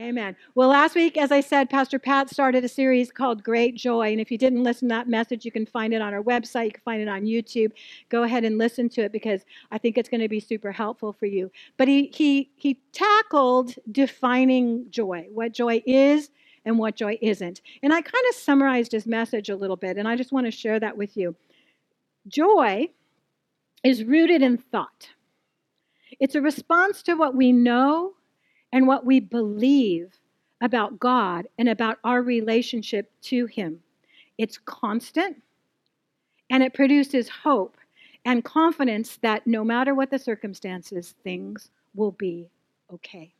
Amen. Well, last week, as I said, Pastor Pat started a series called Great Joy. And if you didn't listen to that message, you can find it on our website. You can find it on YouTube. Go ahead and listen to it because I think it's going to be super helpful for you. But he, he, he tackled defining joy, what joy is and what joy isn't. And I kind of summarized his message a little bit, and I just want to share that with you. Joy is rooted in thought, it's a response to what we know and what we believe about God and about our relationship to Him. It's constant and it produces hope and confidence that no matter what the circumstances, things will be okay.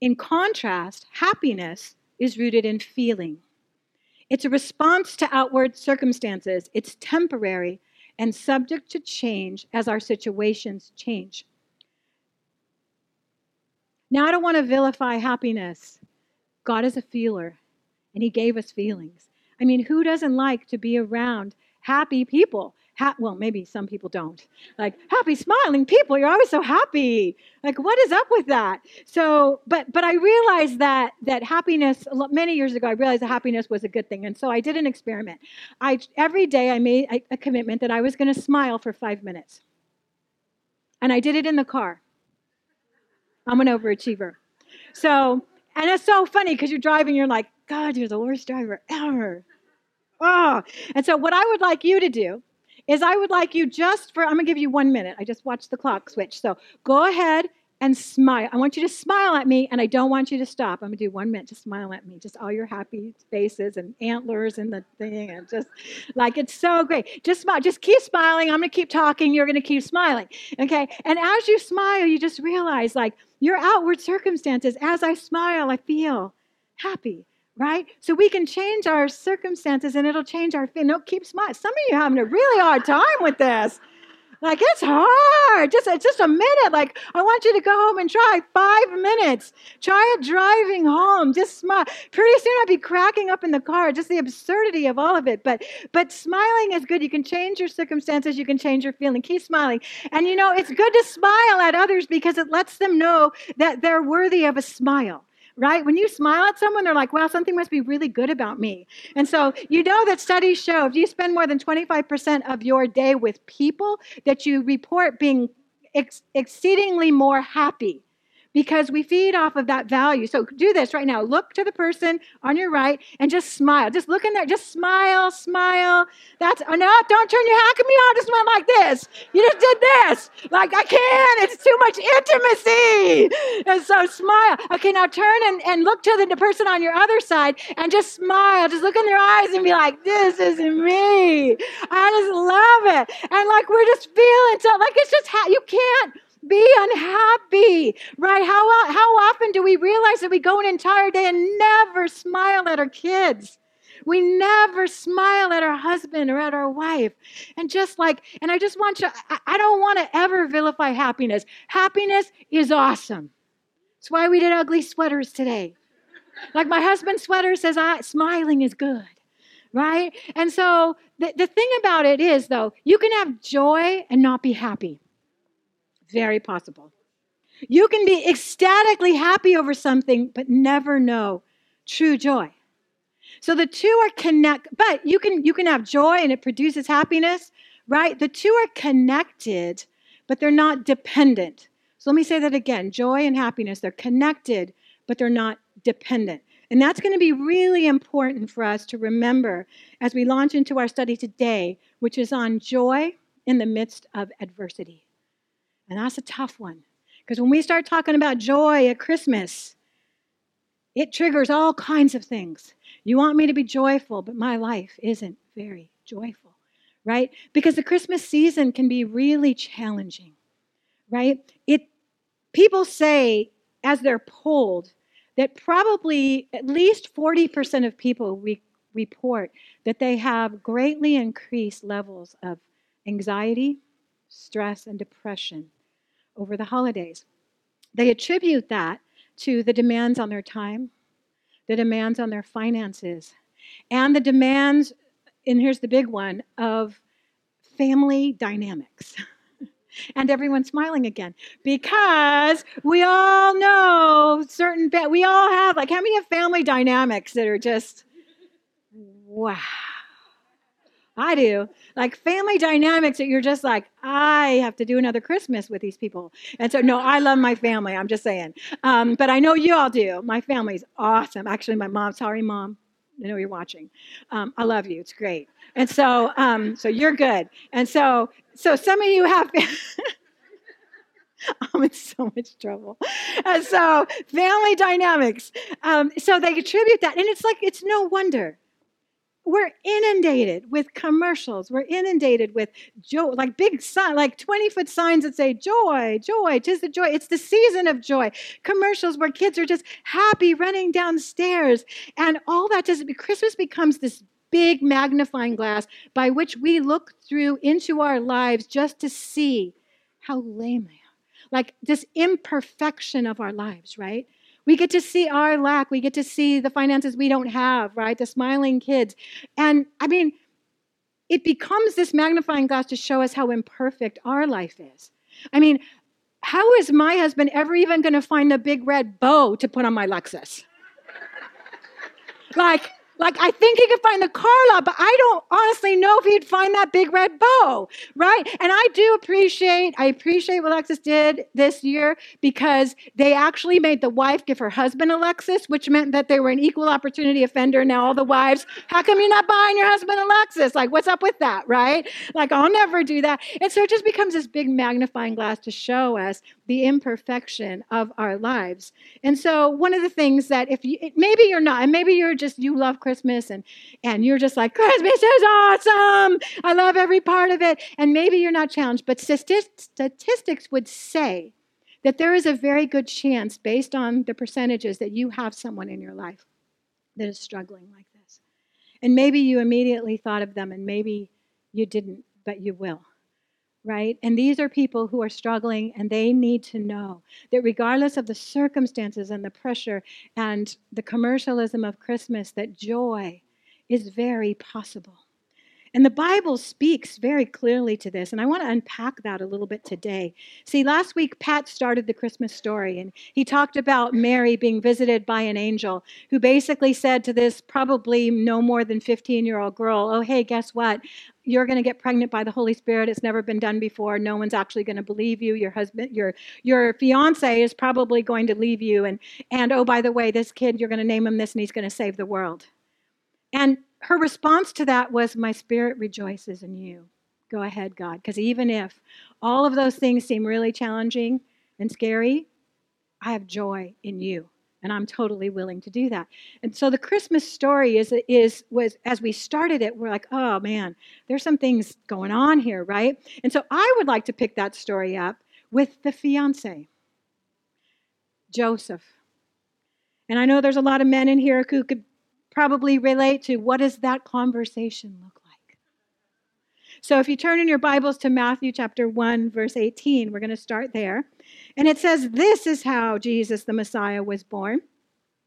In contrast, happiness is rooted in feeling. It's a response to outward circumstances. It's temporary and subject to change as our situations change. Now, I don't want to vilify happiness. God is a feeler, and He gave us feelings. I mean, who doesn't like to be around happy people? Ha- well, maybe some people don't. Like happy, smiling people. You're always so happy. Like, what is up with that? So, but but I realized that that happiness. Many years ago, I realized that happiness was a good thing, and so I did an experiment. I every day I made a, a commitment that I was going to smile for five minutes, and I did it in the car. I'm an overachiever. So, and it's so funny because you're driving, you're like, God, you're the worst driver ever. Oh, and so what I would like you to do is I would like you just for, I'm gonna give you one minute. I just watched the clock switch. So go ahead and smile. I want you to smile at me, and I don't want you to stop. I'm gonna do one minute. Just smile at me. Just all your happy faces and antlers and the thing, and just like it's so great. Just smile. Just keep smiling. I'm gonna keep talking. You're gonna keep smiling. Okay. And as you smile, you just realize like your outward circumstances. As I smile, I feel happy. Right? So we can change our circumstances and it'll change our feel. No, keep smiling. Some of you having a really hard time with this. Like it's hard. Just it's just a minute. Like I want you to go home and try five minutes. Try it driving home. Just smile. Pretty soon I'll be cracking up in the car. Just the absurdity of all of it. But but smiling is good. You can change your circumstances. You can change your feeling. Keep smiling. And you know it's good to smile at others because it lets them know that they're worthy of a smile right? When you smile at someone, they're like, wow, something must be really good about me. And so you know that studies show if you spend more than 25% of your day with people, that you report being ex- exceedingly more happy because we feed off of that value. So do this right now. Look to the person on your right and just smile. Just look in there. Just smile, smile. That's oh, no, don't turn your hack at me on. Just went like this. You just did this. Like I can't. It's too much intimacy. And so smile. Okay, now turn and, and look to the, person on your other side and just smile. Just look in their eyes and be like, this is me. I just love it. And like we're just feeling so like it's just ha- you can't be unhappy, right? How, uh, how often do we realize that we go an entire day and never smile at our kids? We never smile at our husband or at our wife. And just like, and I just want you, I, I don't want to ever vilify happiness. Happiness is awesome. That's why we did ugly sweaters today. Like my husband's sweater says, I, smiling is good right? And so the, the thing about it is, though, you can have joy and not be happy. Very possible. You can be ecstatically happy over something, but never know true joy. So the two are connect, but you can you can have joy and it produces happiness, right? The two are connected, but they're not dependent. So let me say that again. Joy and happiness, they're connected, but they're not dependent. And that's going to be really important for us to remember as we launch into our study today, which is on joy in the midst of adversity. And that's a tough one. Because when we start talking about joy at Christmas, it triggers all kinds of things. You want me to be joyful, but my life isn't very joyful, right? Because the Christmas season can be really challenging, right? It people say as they're polled that probably at least 40% of people re- report that they have greatly increased levels of anxiety, stress, and depression over the holidays. They attribute that to the demands on their time, the demands on their finances, and the demands, and here's the big one, of family dynamics. and everyone's smiling again because we all know certain we all have like how many family dynamics that are just wow i do like family dynamics that you're just like i have to do another christmas with these people and so no i love my family i'm just saying um, but i know you all do my family's awesome actually my mom sorry mom I know you're watching. Um, I love you. It's great. And so, um, so you're good. And so, so some of you have. I'm in so much trouble. And so, family dynamics. Um, so they attribute that, and it's like it's no wonder. We're inundated with commercials. We're inundated with joy, like big sign, like 20 foot signs that say joy, joy, tis the joy. It's the season of joy. Commercials where kids are just happy running downstairs. And all that does Christmas becomes this big magnifying glass by which we look through into our lives just to see how lame they are. Like this imperfection of our lives, right? We get to see our lack. We get to see the finances we don't have, right? The smiling kids. And I mean, it becomes this magnifying glass to show us how imperfect our life is. I mean, how is my husband ever even going to find a big red bow to put on my Lexus? like, like, I think he could find the car lot, but I don't honestly know if he'd find that big red bow, right? And I do appreciate, I appreciate what Lexus did this year because they actually made the wife give her husband a Lexus, which meant that they were an equal opportunity offender. Now all the wives, how come you're not buying your husband a Lexus? Like, what's up with that, right? Like, I'll never do that. And so it just becomes this big magnifying glass to show us the imperfection of our lives. And so one of the things that if you maybe you're not, and maybe you're just you love Christmas and and you're just like Christmas is awesome. I love every part of it. And maybe you're not challenged, but statistics would say that there is a very good chance based on the percentages that you have someone in your life that is struggling like this. And maybe you immediately thought of them and maybe you didn't, but you will right? And these are people who are struggling and they need to know that regardless of the circumstances and the pressure and the commercialism of Christmas, that joy is very possible. And the Bible speaks very clearly to this, and I want to unpack that a little bit today. See, last week, Pat started the Christmas story, and he talked about Mary being visited by an angel who basically said to this probably no more than 15 year old girl, Oh, hey, guess what? You're going to get pregnant by the Holy Spirit. It's never been done before. No one's actually going to believe you. Your husband, your your fiance is probably going to leave you. And and oh, by the way, this kid, you're going to name him this, and he's going to save the world. And her response to that was, My spirit rejoices in you. Go ahead, God. Because even if all of those things seem really challenging and scary, I have joy in you. And I'm totally willing to do that. And so the Christmas story is, is was as we started it, we're like, oh man, there's some things going on here, right? And so I would like to pick that story up with the fiance, Joseph. And I know there's a lot of men in here who could probably relate to what does that conversation look like? So if you turn in your Bibles to Matthew chapter 1 verse 18, we're going to start there. And it says this is how Jesus the Messiah was born.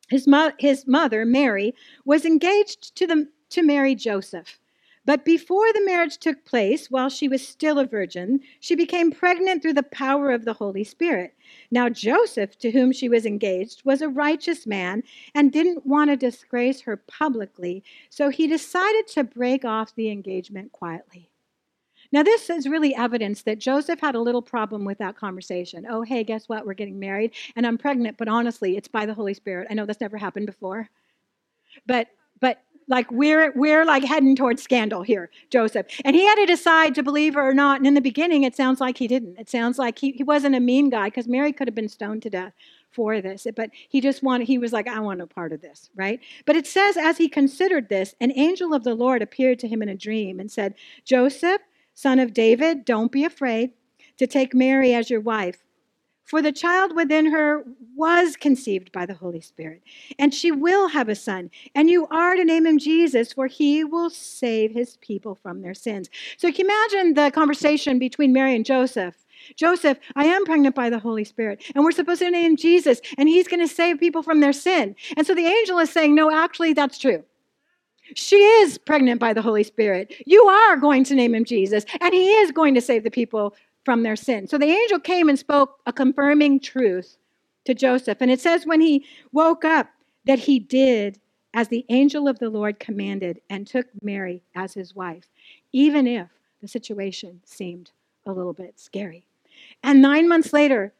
His, mo- his mother Mary was engaged to the to marry Joseph. But before the marriage took place, while she was still a virgin, she became pregnant through the power of the Holy Spirit. Now, Joseph, to whom she was engaged, was a righteous man and didn't want to disgrace her publicly, so he decided to break off the engagement quietly. Now, this is really evidence that Joseph had a little problem with that conversation. Oh, hey, guess what? We're getting married and I'm pregnant, but honestly, it's by the Holy Spirit. I know that's never happened before. But like we're we're like heading towards scandal here joseph. And he had to decide to believe her or not. And in the beginning it sounds like he didn't. It sounds like he, he wasn't a mean guy because mary could have been stoned to death for this. But he just wanted he was like i want no part of this right? But it says as he considered this an angel of the lord appeared to him in a dream and said joseph son of david don't be afraid to take mary as your wife for the child within her was conceived by the Holy Spirit, and she will have a son. And you are to name him Jesus, for he will save his people from their sins. So can you can imagine the conversation between Mary and Joseph. Joseph, I am pregnant by the Holy Spirit, and we're supposed to name Jesus, and he's going to save people from their sin. And so the angel is saying, No, actually, that's true. She is pregnant by the Holy Spirit. You are going to name him Jesus, and he is going to save the people from their sin. So the angel came and spoke a confirming truth to Joseph. And it says when he woke up that he did as the angel of the Lord commanded and took Mary as his wife, even if the situation seemed a little bit scary. And nine months later,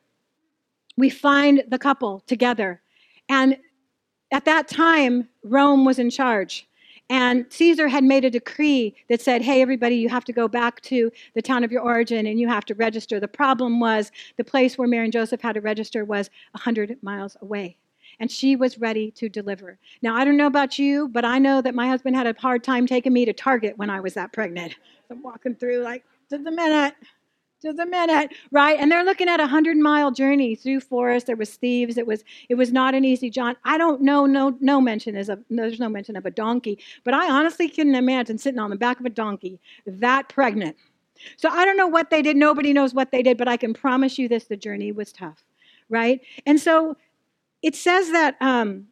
we find the couple together. And at that time, Rome was in charge. And Caesar had made a decree that said, hey, everybody, you have to go back to the town of your origin and you have to register. The problem was the place where Mary and Joseph had to register was 100 miles away. And she was ready to deliver. Now, I don't know about you, but I know that my husband had a hard time taking me to Target when I was that pregnant. I'm walking through like, just a minute, just a minute, right? And they're looking at a hundred mile journey through forest. There was thieves. It was it was not an easy jaunt. I don't know. No no mention is a there's no mention of a donkey. But I honestly couldn't imagine sitting on the back of a donkey that pregnant. So I don't know what they did. Nobody knows what they did. But I can promise you this: the journey was tough, right? And so it says that um,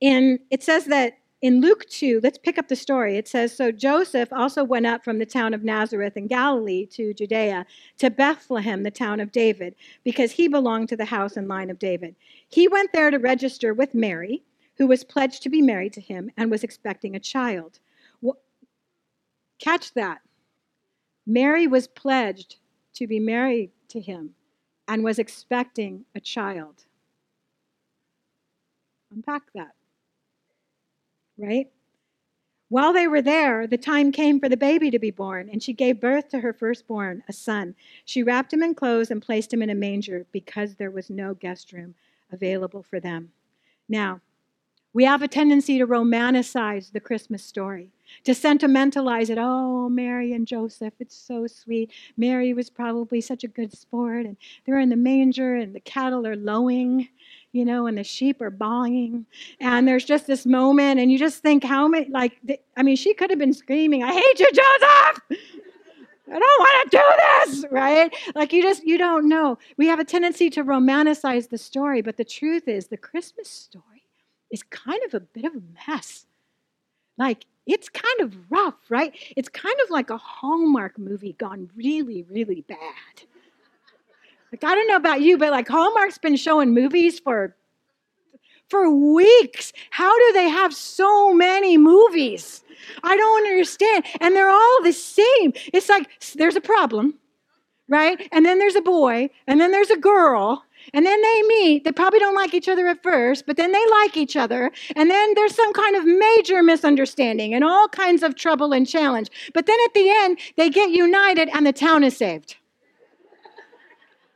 in it says that in Luke 2, let's pick up the story. It says So Joseph also went up from the town of Nazareth in Galilee to Judea, to Bethlehem, the town of David, because he belonged to the house and line of David. He went there to register with Mary, who was pledged to be married to him and was expecting a child. Catch that. Mary was pledged to be married to him and was expecting a child. Unpack that right? While they were there, the time came for the baby to be born, and she gave birth to her firstborn, a son. She wrapped him in clothes and placed him in a manger because there was no guest room available for them. Now, we have a tendency to romanticize the Christmas story, to sentimentalize it. Oh, Mary and Joseph, it's so sweet. Mary was probably such a good sport, and they're in the manger, and the cattle are lowing, you know, and the sheep are bawling. And there's just this moment, and you just think, how many, like, I mean, she could have been screaming, I hate you, Joseph! I don't want to do this, right? Like you just, you don't know. We have a tendency to romanticize the story, but the truth is the Christmas story is kind of a bit of a mess. Like, it's kind of rough, right? It's kind of like a Hallmark movie gone really, really bad. Like I don't know about you, but like Hallmark's been showing movies for for weeks. How do they have so many movies? I don't understand. And they're all the same. It's like there's a problem, right? And then there's a boy, and then there's a girl, and then they meet. They probably don't like each other at first, but then they like each other. And then there's some kind of major misunderstanding and all kinds of trouble and challenge. But then at the end, they get united and the town is saved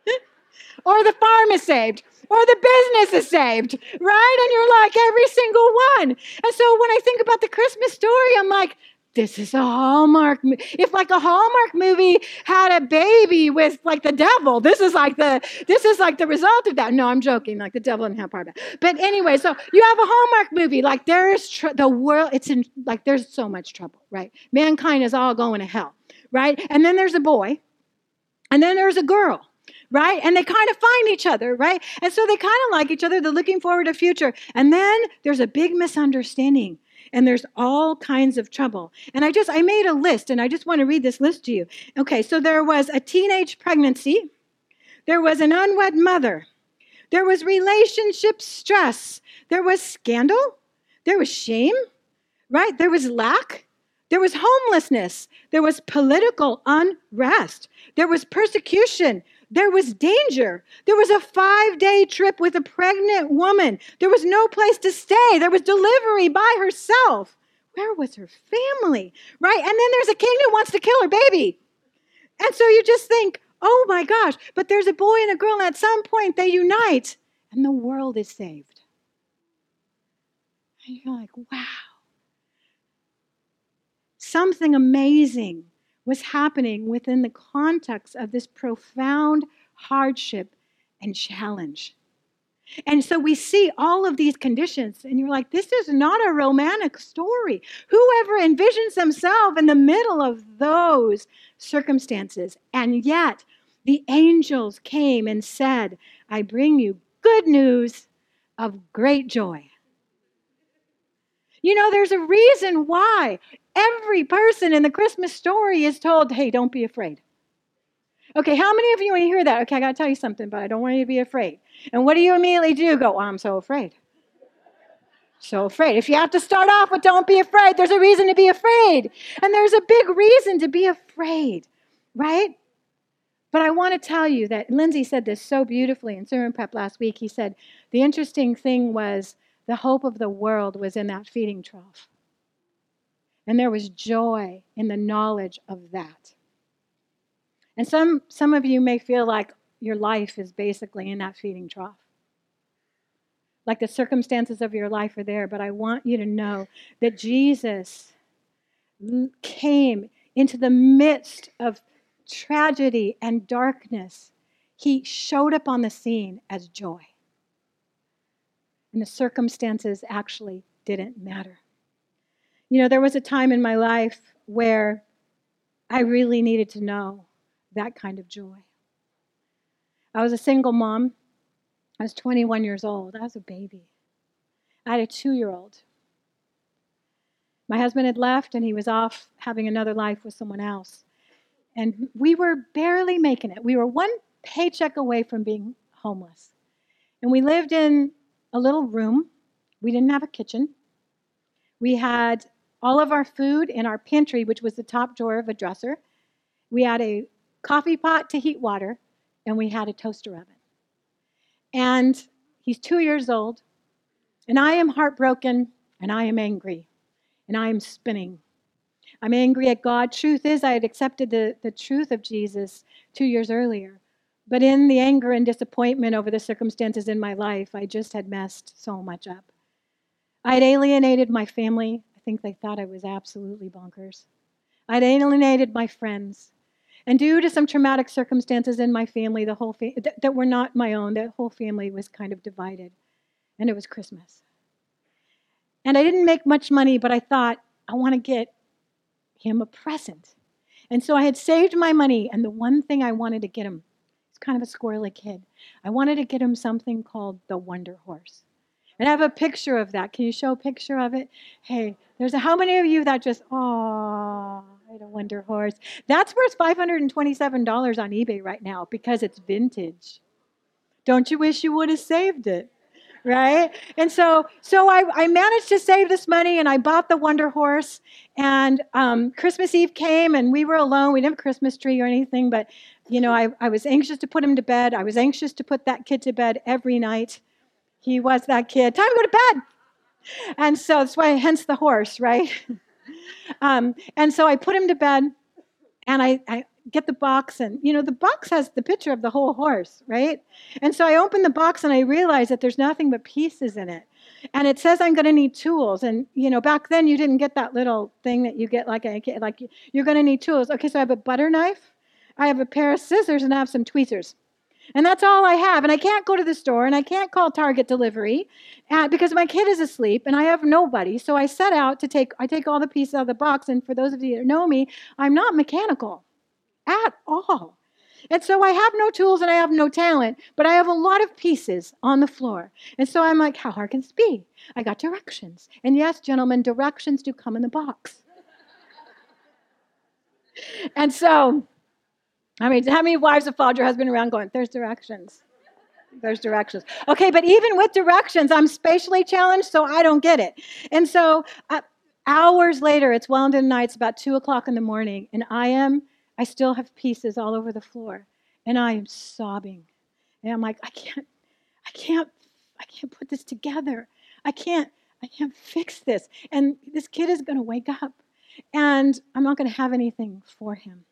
or the farm is saved, or the business is saved, right? And you're like, every single one. And so when I think about the Christmas story, I'm like, this is a Hallmark. If like a Hallmark movie had a baby with like the devil, this is like the this is like the result of that. No, I'm joking. Like the devil didn't have part of it. But anyway, so you have a Hallmark movie. Like there is tr- the world. It's in like there's so much trouble, right? Mankind is all going to hell, right? And then there's a boy, and then there's a girl, right? And they kind of find each other, right? And so they kind of like each other. They're looking forward to future. And then there's a big misunderstanding and there's all kinds of trouble. And I just I made a list and I just want to read this list to you. Okay, so there was a teenage pregnancy. There was an unwed mother. There was relationship stress. There was scandal. There was shame, right? There was lack. There was homelessness. There was political unrest. There was persecution. There was danger. There was a five day trip with a pregnant woman. There was no place to stay. There was delivery by herself. Where was her family? Right? And then there's a king who wants to kill her baby. And so you just think, oh my gosh, but there's a boy and a girl, and at some point they unite, and the world is saved. And you're like, wow. Something amazing was happening within the context of this profound hardship and challenge. And so we see all of these conditions, and you're like, this is not a romantic story. Whoever envisions themselves in the middle of those circumstances? And yet, the angels came and said, I bring you good news of great joy. You know, there's a reason why every person in the Christmas story is told, hey, don't be afraid. Okay, how many of you, when you hear that, okay, I got to tell you something, but I don't want you to be afraid. And what do you immediately do? Go, I'm so afraid. So afraid. If you have to start off with don't be afraid, there's a reason to be afraid. And there's a big reason to be afraid, right? But I want to tell you that Lindsay said this so beautifully in sermon prep last week. He said, the interesting thing was the hope of the world was in that feeding trough. And there was joy in the knowledge of that. And some, some of you may feel like your life is basically in that feeding trough. Like the circumstances of your life are there, but I want you to know that Jesus came into the midst of tragedy and darkness. He showed up on the scene as joy. And the circumstances actually didn't matter. You know, there was a time in my life where I really needed to know that kind of joy. I was a single mom. I was 21 years old. I was a baby. I had a two year old. My husband had left and he was off having another life with someone else. And we were barely making it. We were one paycheck away from being homeless. And we lived in a little room. We didn't have a kitchen. We had all of our food in our pantry, which was the top drawer of a dresser. We had a coffee pot to heat water, and we had a toaster oven. And he's two years old, and I am heartbroken, and I am angry, and I am spinning. I'm angry at God. Truth is, I had accepted the, the truth of Jesus two years earlier. But in the anger and disappointment over the circumstances in my life, I just had messed so much up. I had alienated my family. I think they thought I was absolutely bonkers. I'd alienated my friends. And due to some traumatic circumstances in my family, the whole fa- th- that were not my own, the whole family was kind of divided. And it was Christmas. And I didn't make much money, but I thought, I want to get him a present. And so I had saved my money, and the one thing I wanted to get him, kind of a squirrely kid, I wanted to get him something called the Wonder Horse. And I have a picture of that. Can you show a picture of it? Hey, there's a, how many of you that just, oh, a Wonder Horse. That's worth $527 on eBay right now because it's vintage. Don't you wish you would have saved it? Right? And so, so I, I managed to save this money and I bought the Wonder Horse. And um, Christmas Eve came and we were alone. We didn't have a Christmas tree or anything, but you know, I, I was anxious to put him to bed. I was anxious to put that kid to bed every night. He was that kid. Time to go to bed. And so that's why, hence the horse, right? Um, and so I put him to bed and I, I get the box and you know the box has the picture of the whole horse right and so i open the box and i realize that there's nothing but pieces in it and it says i'm going to need tools and you know back then you didn't get that little thing that you get like a kid, like you're going to need tools okay so i have a butter knife i have a pair of scissors and i have some tweezers and that's all I have. And I can't go to the store and I can't call Target delivery uh, because my kid is asleep and I have nobody. So I set out to take, I take all the pieces out of the box. And for those of you that know me, I'm not mechanical at all. And so I have no tools and I have no talent, but I have a lot of pieces on the floor. And so I'm like, how hard can this be? I got directions. And yes, gentlemen, directions do come in the box. and so I mean, how many wives have followed your husband around going, there's directions? There's directions. Okay, but even with directions, I'm spatially challenged, so I don't get it. And so uh, hours later, it's well into the night, it's about two o'clock in the morning, and I am, I still have pieces all over the floor, and I am sobbing. And I'm like, I can't, I can't, I can't put this together. I can't, I can't fix this. And this kid is going to wake up, and I'm not going to have anything for him.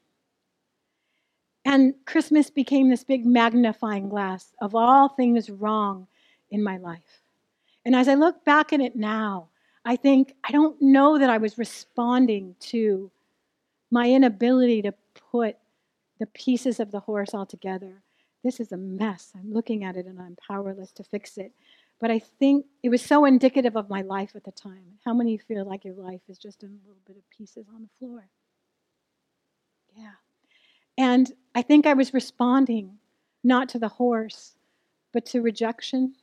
And Christmas became this big magnifying glass of all things wrong in my life. And as I look back at it now, I think I don't know that I was responding to my inability to put the pieces of the horse all together. This is a mess. I'm looking at it and I'm powerless to fix it. But I think it was so indicative of my life at the time. How many feel like your life is just a little bit of pieces on the floor? Yeah. And I think I was responding not to the horse, but to rejection,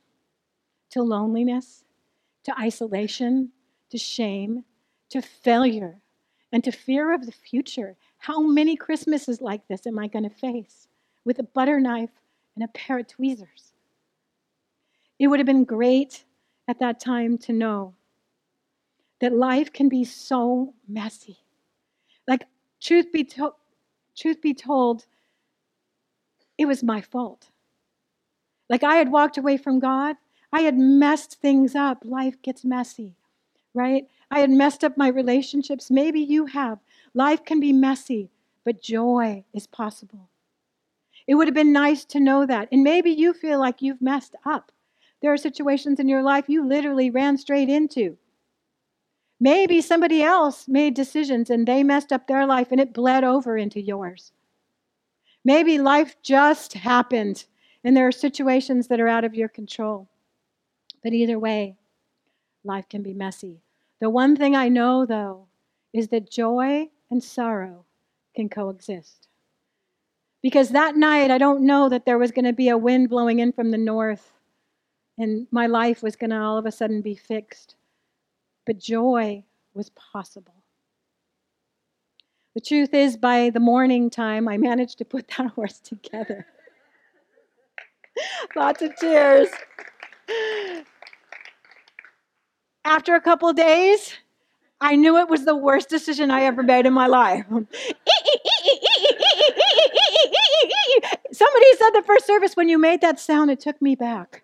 to loneliness, to isolation, to shame, to failure, and to fear of the future. How many Christmases like this am I going to face? with a butter knife and a pair of tweezers. It would have been great at that time to know that life can be so messy. Like, truth be, to- truth be told, it was my fault. Like, I had walked away from God, I had messed things up. Life gets messy, right? I had messed up my relationships. Maybe you have. Life can be messy, but joy is possible. It would have been nice to know that. And maybe you feel like you've messed up. There are situations in your life you literally ran straight into. Maybe somebody else made decisions and they messed up their life and it bled over into yours. Maybe life just happened and there are situations that are out of your control. But either way, life can be messy. The one thing I know, though, is that joy and sorrow can coexist. Because that night, I don't know that there was going to be a wind blowing in from the north and my life was going to all of a sudden be fixed but joy was possible. The truth is, by the morning time, I managed to put that horse together. Lots of tears. After a couple days, I knew it was the worst decision I ever made in my life. Somebody said the first service, when you made that sound, it took me back.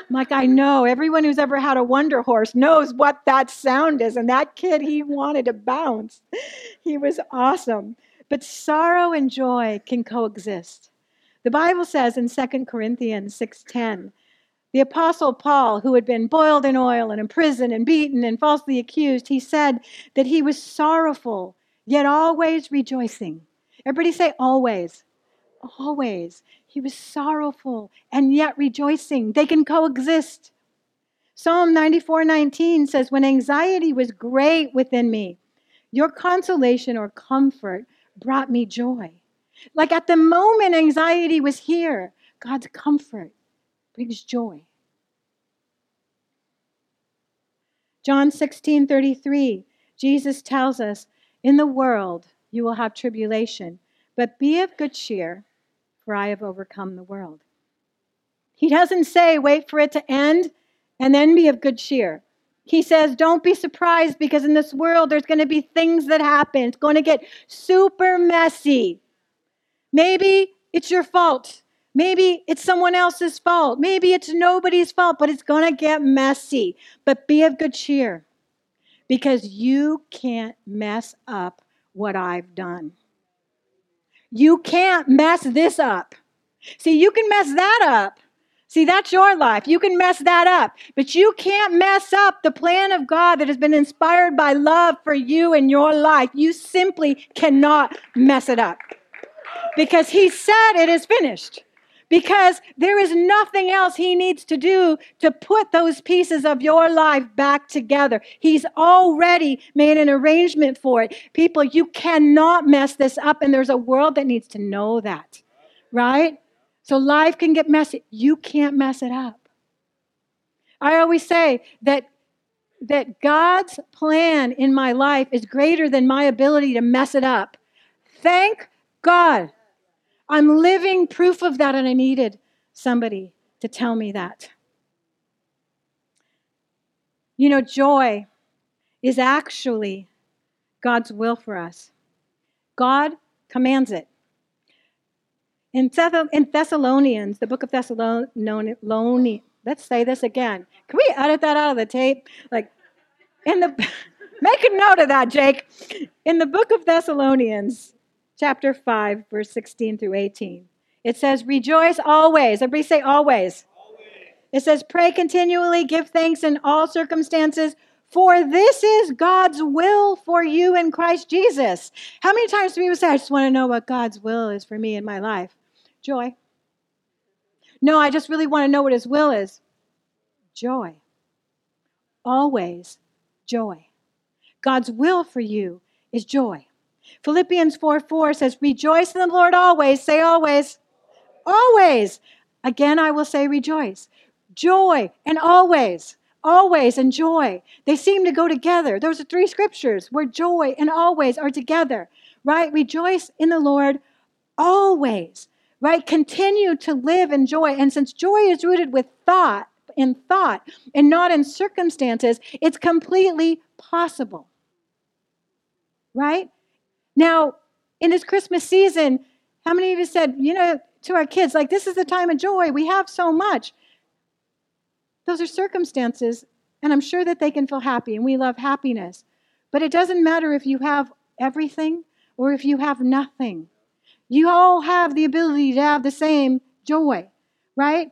I'm like, I know. Everyone who's ever had a Wonder Horse knows what that sound is. And that kid, he wanted to bounce. He was awesome. But sorrow and joy can coexist. The Bible says in 2 Corinthians 6:10, the apostle Paul, who had been boiled in oil and imprisoned and beaten and falsely accused, he said that he was sorrowful, yet always rejoicing. Everybody say always. Always. He was sorrowful and yet rejoicing. They can coexist. Psalm 94 19 says, When anxiety was great within me, your consolation or comfort brought me joy. Like at the moment anxiety was here, God's comfort brings joy. John 16 33, Jesus tells us, In the world you will have tribulation, but be of good cheer for I have overcome the world. He doesn't say, wait for it to end and then be of good cheer. He says, don't be surprised because in this world there's going to be things that happen. It's going to get super messy. Maybe it's your fault. Maybe it's someone else's fault. Maybe it's nobody's fault, but it's going to get messy. But be of good cheer because you can't mess up what I've done. You can't mess this up. See, you can mess that up. See, that's your life. You can mess that up. But you can't mess up the plan of God that has been inspired by love for you and your life. You simply cannot mess it up. Because He said it is finished because there is nothing else he needs to do to put those pieces of your life back together. He's already made an arrangement for it. People, you cannot mess this up, and there's a world that needs to know that, right? So life can get messy. You can't mess it up. I always say that that God's plan in my life is greater than my ability to mess it up. Thank God. I'm living proof of that, and I needed somebody to tell me that. You know, joy is actually God's will for us. God commands it. In, Thessalonians, the book of Thessalonians, let's say this again. Can we edit that out of the tape? Like, in the, make a note of that, Jake. In the book of Thessalonians, chapter 5, verse 16 through 18. It says, Rejoice always. Everybody say always. always. It says, Pray continually, give thanks in all circumstances, for this is God's will for you in Christ Jesus. How many times do people say, I just want to know what God's will is for me in my life? Joy. No, I just really want to know what His will is. Joy. Always joy. God's will for you is joy. Philippians 4 4 says, Rejoice in the Lord always. Say always. Always. Again, I will say rejoice. Joy and always. Always and joy. They seem to go together. Those are three scriptures where joy and always are together, right? Rejoice in the Lord always, right? Continue to live in joy. And since joy is rooted with thought, in thought and not in circumstances, it's completely possible. Right? Now, in this Christmas season, how many of you said, you know, to our kids, like, this is the time of joy. We have so much. Those are circumstances, and I'm sure that they can feel happy, and we love happiness. But it doesn't matter if you have everything or if you have nothing. You all have the ability to have the same joy, right?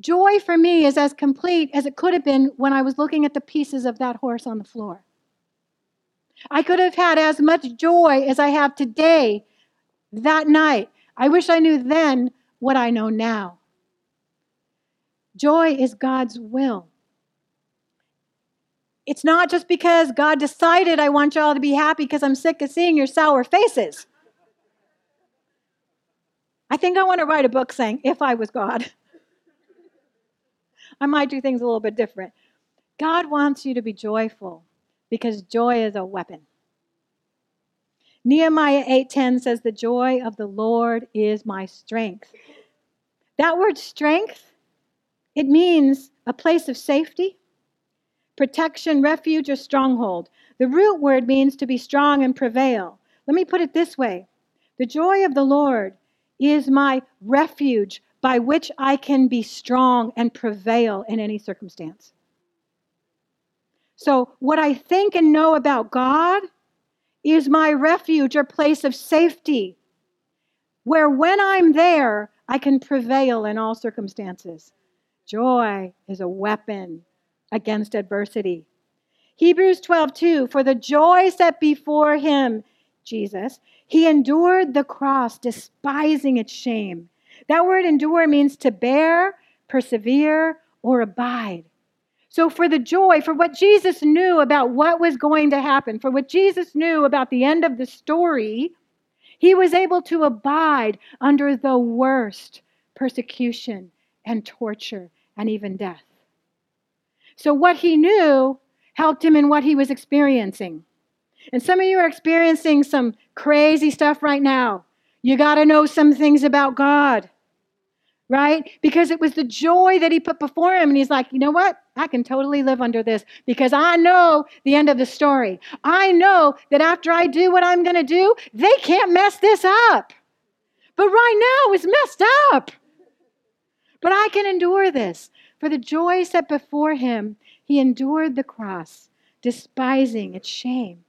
Joy for me is as complete as it could have been when I was looking at the pieces of that horse on the floor. I could have had as much joy as I have today that night. I wish I knew then what I know now. Joy is God's will. It's not just because God decided I want y'all to be happy because I'm sick of seeing your sour faces. I think I want to write a book saying, If I was God. I might do things a little bit different. God wants you to be joyful because joy is a weapon. Nehemiah 8:10 says the joy of the Lord is my strength. That word strength it means a place of safety, protection, refuge or stronghold. The root word means to be strong and prevail. Let me put it this way. The joy of the Lord is my refuge, by which I can be strong and prevail in any circumstance. So, what I think and know about God is my refuge or place of safety, where when I'm there, I can prevail in all circumstances. Joy is a weapon against adversity. Hebrews 12, 2, for the joy set before him, Jesus, he endured the cross, despising its shame that word endure means to bear, persevere, or abide. So, for the joy, for what Jesus knew about what was going to happen, for what Jesus knew about the end of the story, he was able to abide under the worst persecution and torture and even death. So, what he knew helped him in what he was experiencing. And some of you are experiencing some crazy stuff right now. You got to know some things about God right? Because it was the joy that he put before him. And he's like, you know what? I can totally live under this because I know the end of the story. I know that after I do what I'm going to do, they can't mess this up. But right now it's messed up. But I can endure this. For the joy set before him, he endured the cross, despising its shame.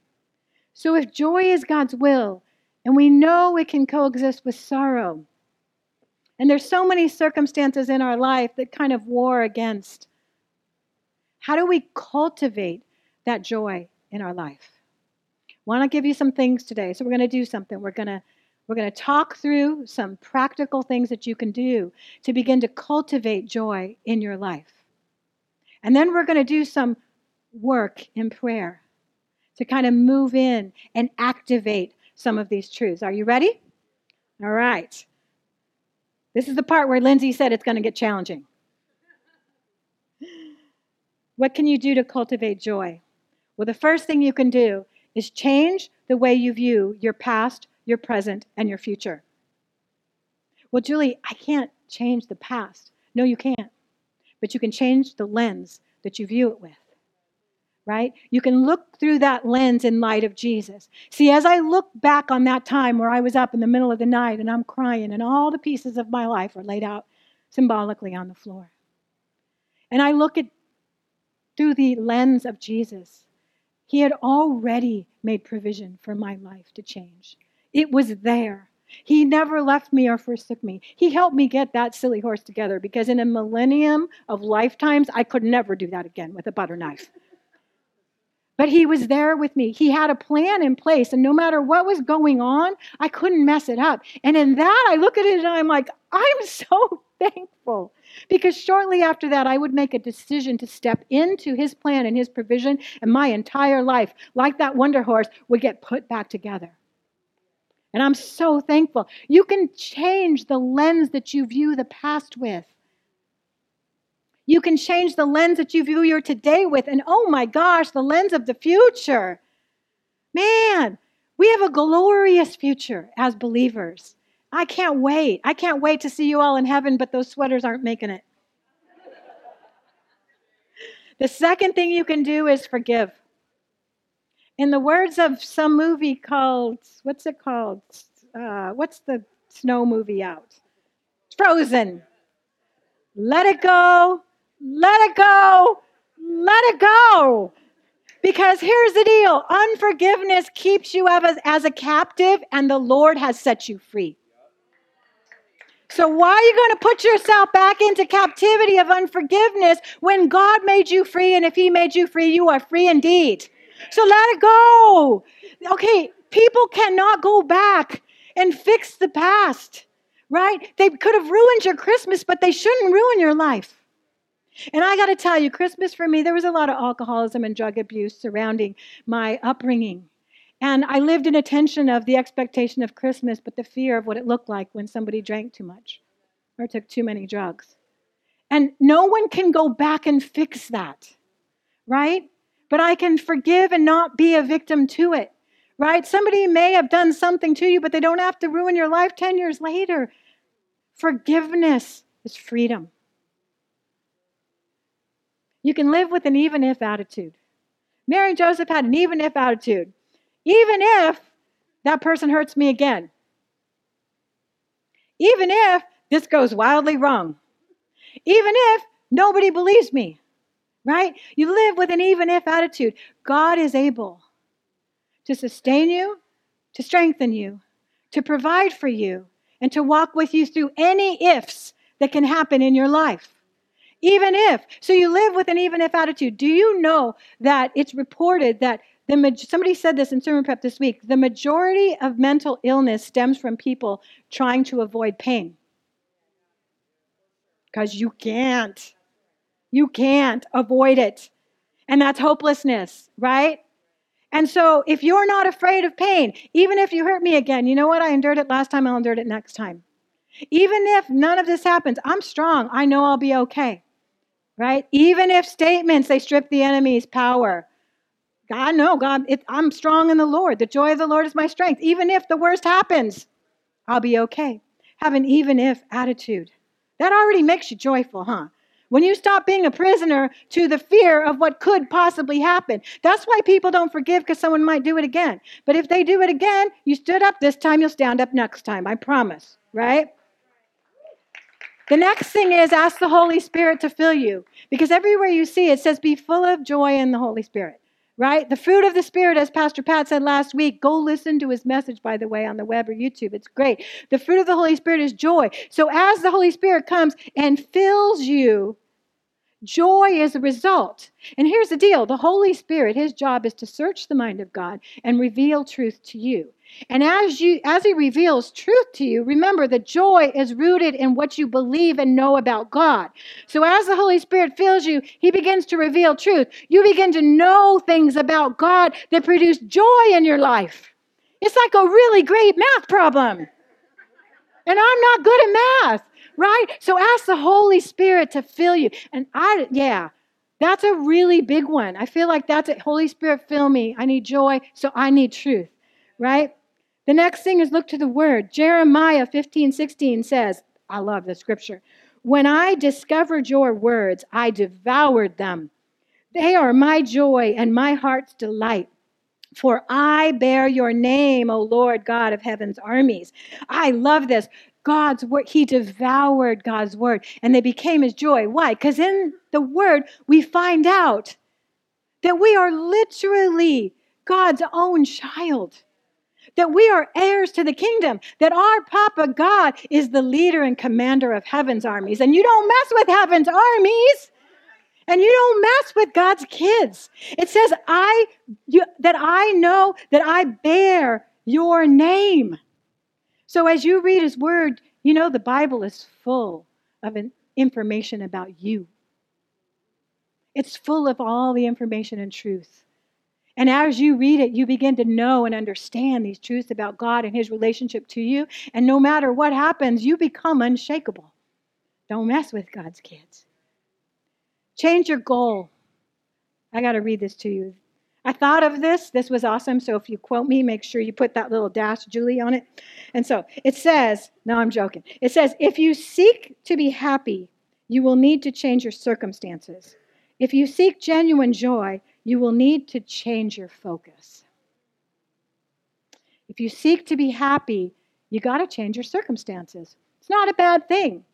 So if joy is God's will, and we know it can coexist with sorrow, and there's so many circumstances in our life that kind of war against. How do we cultivate that joy in our life? Want to give you some things today. So we're going to do something. We're going to we're going to talk through some practical things that you can do to begin to cultivate joy in your life. And then we're going to do some work in prayer to kind of move in and activate some of these truths. Are you ready? All right. This is the part where Lindsay said it's going to get challenging. What can you do to cultivate joy? Well, the first thing you can do is change the way you view your past, your present, and your future. Well, Julie, I can't change the past. No, you can't. But you can change the lens that you view it with right? You can look through that lens in light of Jesus. See, as I look back on that time where I was up in the middle of the night and I'm crying, and all the pieces of my life are laid out symbolically on the floor. And I look at through the lens of Jesus. He had already made provision for my life to change. It was there. He never left me or forsook me. He helped me get that silly horse together because in a millennium of lifetimes, I could never do that again with a butter knife. But he was there with me. He had a plan in place. And no matter what was going on, I couldn't mess it up. And in that, I look at it and I'm like, I'm so thankful. Because shortly after that, I would make a decision to step into his plan and his provision, and my entire life, like that wonder horse, would get put back together. And I'm so thankful. You can change the lens that you view the past with. You can change the lens that you view your today with, and oh my gosh, the lens of the future. Man, we have a glorious future as believers. I can't wait. I can't wait to see you all in heaven, but those sweaters aren't making it. The second thing you can do is forgive. In the words of some movie called, what's it called? Uh, what's the snow movie out? Frozen. Let it go. Let it go. Let it go. Because here's the deal unforgiveness keeps you as, as a captive, and the Lord has set you free. So, why are you going to put yourself back into captivity of unforgiveness when God made you free? And if He made you free, you are free indeed. So, let it go. Okay, people cannot go back and fix the past, right? They could have ruined your Christmas, but they shouldn't ruin your life. And I got to tell you, Christmas for me, there was a lot of alcoholism and drug abuse surrounding my upbringing. And I lived in a tension of the expectation of Christmas, but the fear of what it looked like when somebody drank too much or took too many drugs. And no one can go back and fix that, right? But I can forgive and not be a victim to it, right? Somebody may have done something to you, but they don't have to ruin your life 10 years later. Forgiveness is freedom. You can live with an even if attitude. Mary and Joseph had an even if attitude even if that person hurts me again. Even if this goes wildly wrong. Even if nobody believes me, right? You live with an even if attitude. God is able to sustain you, to strengthen you, to provide for you, and to walk with you through any ifs that can happen in your life. Even if. So you live with an even if attitude. Do you know that it's reported that the, somebody said this in sermon prep this week. The majority of mental illness stems from people trying to avoid pain. Because you can't. You can't avoid it. And that's hopelessness, right? And so if you're not afraid of pain, even if you hurt me again, you know what? I endured it last time, I'll endure it next time. Even if none of this happens, I'm strong. I know I'll be okay. Right? Even if statements, they strip the enemy's power. God, no, God, it, I'm strong in the Lord. The joy of the Lord is my strength. Even if the worst happens, I'll be okay. Have an even if attitude. That already makes you joyful, huh? When you stop being a prisoner to the fear of what could possibly happen. That's why people don't forgive because someone might do it again. But if they do it again, you stood up this time, you'll stand up next time. I promise, right? The next thing is ask the Holy Spirit to fill you because everywhere you see it says be full of joy in the Holy Spirit right? The fruit of the Spirit, as Pastor Pat said last week, go listen to his message, by the way, on the web or YouTube. It's great. The fruit of the Holy Spirit is joy. So as the Holy Spirit comes and fills you, joy is a result. And here's the deal the Holy Spirit, his job is to search the mind of God and reveal truth to you. And as you as he reveals truth to you, remember the joy is rooted in what you believe and know about God. So as the Holy Spirit fills you, he begins to reveal truth. You begin to know things about God that produce joy in your life. It's like a really great math problem. And I'm not good at math, right? So ask the Holy Spirit to fill you. And I yeah, that's a really big one. I feel like that's it. Holy Spirit, fill me. I need joy, so I need truth, right? The next thing is look to the word. Jeremiah 15, 16 says, I love the scripture. When I discovered your words, I devoured them. They are my joy and my heart's delight. For I bear your name, O Lord God of heaven's armies. I love this. God's word, he devoured God's word and they became his joy. Why? Because in the word, we find out that we are literally God's own child that we are heirs to the kingdom, that our Papa God is the leader and commander of heaven's armies. And you don't mess with heaven's armies. And you don't mess with God's kids. It says, I you, that I know that I bear your name. So as you read his word, you know the Bible is full of information about you. It's full of all the information and truth. And as you read it, you begin to know and understand these truths about God and His relationship to you. And no matter what happens, you become unshakable. Don't mess with God's kids. Change your goal. I got to read this to you. I thought of this. This was awesome. So if you quote me, make sure you put that little dash Julie on it. And so it says, no, I'm joking. It says, if you seek to be happy, you will need to change your circumstances. If you seek genuine joy, you will need to change your focus. If you seek to be happy, you got to change your circumstances. It's not a bad thing.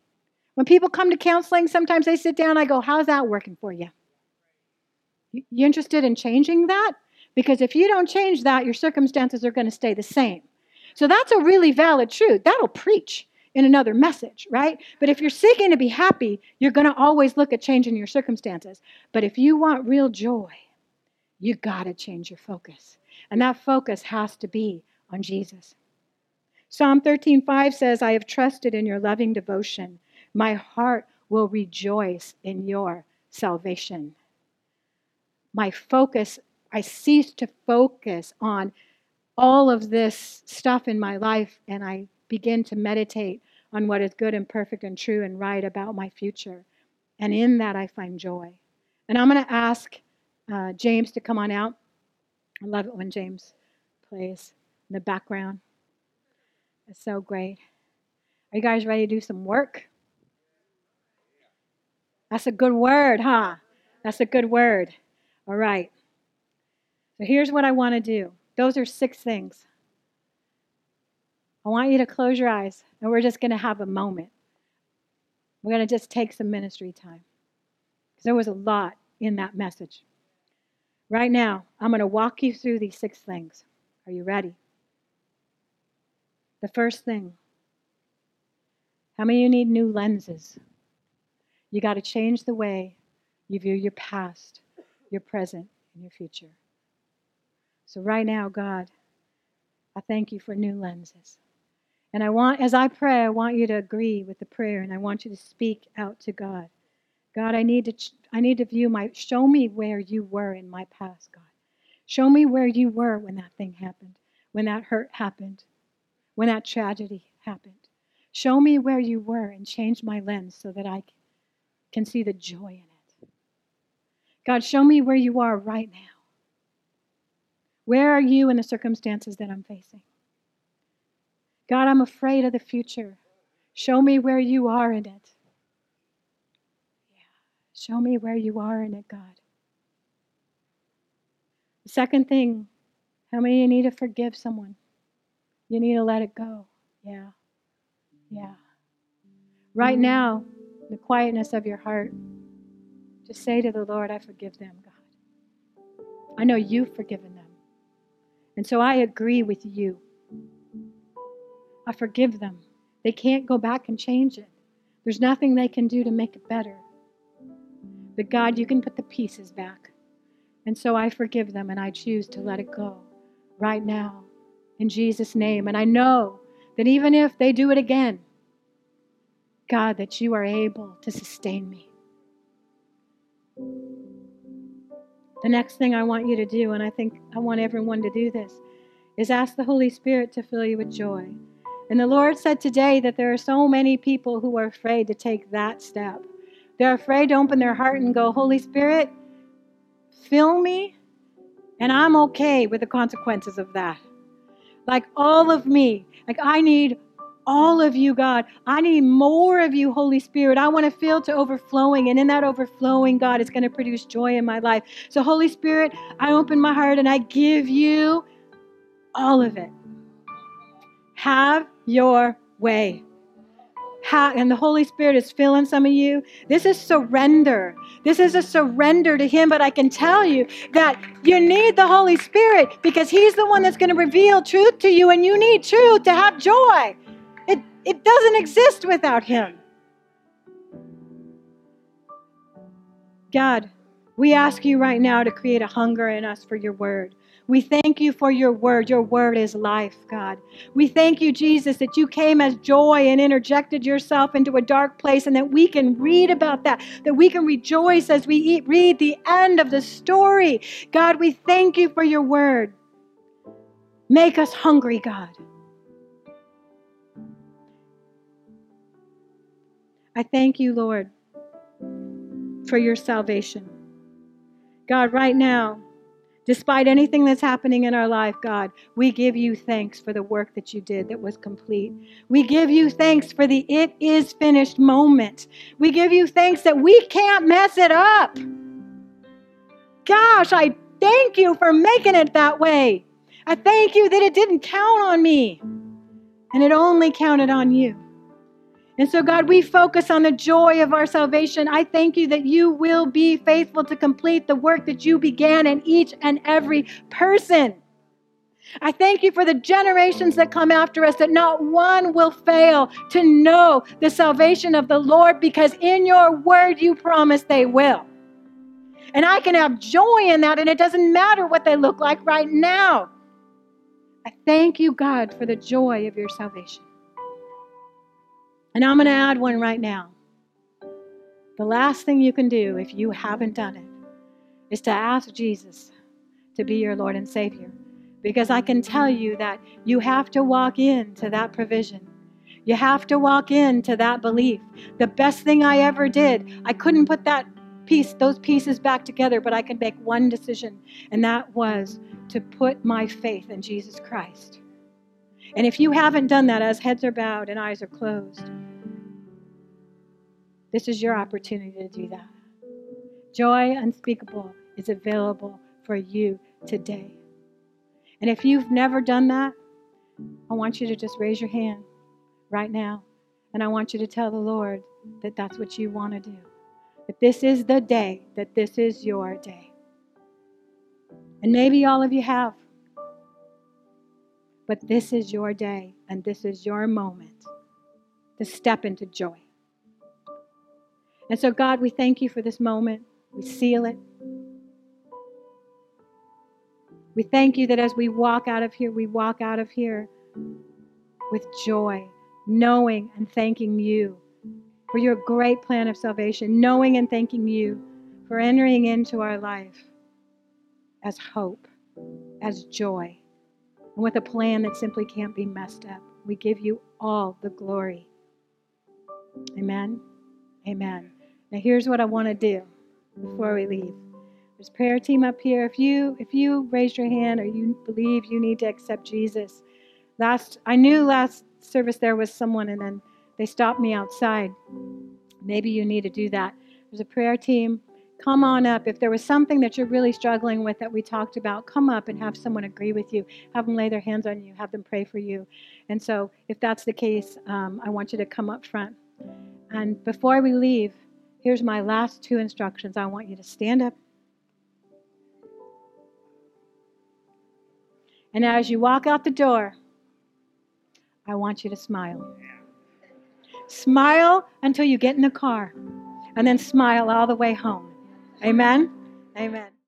When people come to counseling, sometimes they sit down, I go, How's that working for you? You interested in changing that? Because if you don't change that, your circumstances are going to stay the same. So that's a really valid truth. That'll preach in another message, right? But if you're seeking to be happy, you're going to always look at changing your circumstances. But if you want real joy, you got to change your focus. And that focus has to be on Jesus. Psalm 13:5 says, "I have trusted in your loving devotion. My heart will rejoice in your salvation." My focus, I cease to focus on all of this stuff in my life and I begin to meditate on what is good and perfect and true and right about my future. And in that, I find joy. And I'm going to ask uh, James to come on out. I love it when James plays in the background. It's so great. Are you guys ready to do some work? That's a good word, huh? That's a good word. All right. So here's what I want to do. Those are six things. I want you to close your eyes and we're just going to have a moment. We're going to just take some ministry time. Because there was a lot in that message. Right now, I'm going to walk you through these six things. Are you ready? The first thing how many of you need new lenses? You got to change the way you view your past, your present, and your future. So, right now, God, I thank you for new lenses. And I want, as I pray, I want you to agree with the prayer and I want you to speak out to God. God, I need to, I need to view my, show me where you were in my past, God. Show me where you were when that thing happened, when that hurt happened, when that tragedy happened. Show me where you were and change my lens so that I can see the joy in it. God, show me where you are right now. Where are you in the circumstances that I'm facing? God, I'm afraid of the future. Show me where you are in it. Show me where you are in it, God. The second thing, how many you need to forgive someone? You need to let it go. Yeah. Yeah. Right now, the quietness of your heart, just say to the Lord, I forgive them, God. I know you've forgiven them. And so I agree with you. I forgive them. They can't go back and change it. There's nothing they can do to make it better. But God, you can put the pieces back. And so I forgive them and I choose to let it go right now in Jesus' name. And I know that even if they do it again, God, that you are able to sustain me. The next thing I want you to do, and I think I want everyone to do this, is ask the Holy Spirit to fill you with joy. And the Lord said today that there are so many people who are afraid to take that step. They're afraid to open their heart and go, Holy Spirit, fill me, and I'm okay with the consequences of that. Like all of me. Like I need all of you, God. I need more of you, Holy Spirit. I want to feel to overflowing. And in that overflowing, God, it's going to produce joy in my life. So, Holy Spirit, I open my heart and I give you all of it. Have your way. And the Holy Spirit is filling some of you. This is surrender. This is a surrender to Him. But I can tell you that you need the Holy Spirit because He's the one that's going to reveal truth to you, and you need truth to have joy. It, it doesn't exist without Him. God, we ask you right now to create a hunger in us for your word. We thank you for your word. Your word is life, God. We thank you, Jesus, that you came as joy and interjected yourself into a dark place, and that we can read about that, that we can rejoice as we eat, read the end of the story. God, we thank you for your word. Make us hungry, God. I thank you, Lord, for your salvation. God, right now, Despite anything that's happening in our life, God, we give you thanks for the work that you did that was complete. We give you thanks for the it is finished moment. We give you thanks that we can't mess it up. Gosh, I thank you for making it that way. I thank you that it didn't count on me and it only counted on you. And so, God, we focus on the joy of our salvation. I thank you that you will be faithful to complete the work that you began in each and every person. I thank you for the generations that come after us, that not one will fail to know the salvation of the Lord because in your word you promise they will. And I can have joy in that, and it doesn't matter what they look like right now. I thank you, God, for the joy of your salvation. And I'm going to add one right now. The last thing you can do if you haven't done it is to ask Jesus to be your Lord and Savior. Because I can tell you that you have to walk into that provision. You have to walk into that belief. The best thing I ever did, I couldn't put that piece, those pieces back together, but I could make one decision, and that was to put my faith in Jesus Christ. And if you haven't done that as heads are bowed and eyes are closed, this is your opportunity to do that. Joy unspeakable is available for you today. And if you've never done that, I want you to just raise your hand right now. And I want you to tell the Lord that that's what you want to do. That this is the day, that this is your day. And maybe all of you have. But this is your day, and this is your moment to step into joy. And so, God, we thank you for this moment. We seal it. We thank you that as we walk out of here, we walk out of here with joy, knowing and thanking you for your great plan of salvation, knowing and thanking you for entering into our life as hope, as joy, and with a plan that simply can't be messed up. We give you all the glory. Amen. Amen. Now here's what I want to do before we leave. There's prayer team up here. If you if you raise your hand or you believe you need to accept Jesus, last I knew last service there was someone and then they stopped me outside. Maybe you need to do that. There's a prayer team come on up. If there was something that you're really struggling with that we talked about, come up and have someone agree with you. Have them lay their hands on you, have them pray for you. And so, if that's the case, um, I want you to come up front. And before we leave, here's my last two instructions. I want you to stand up. And as you walk out the door, I want you to smile. Smile until you get in the car, and then smile all the way home. Amen? Amen.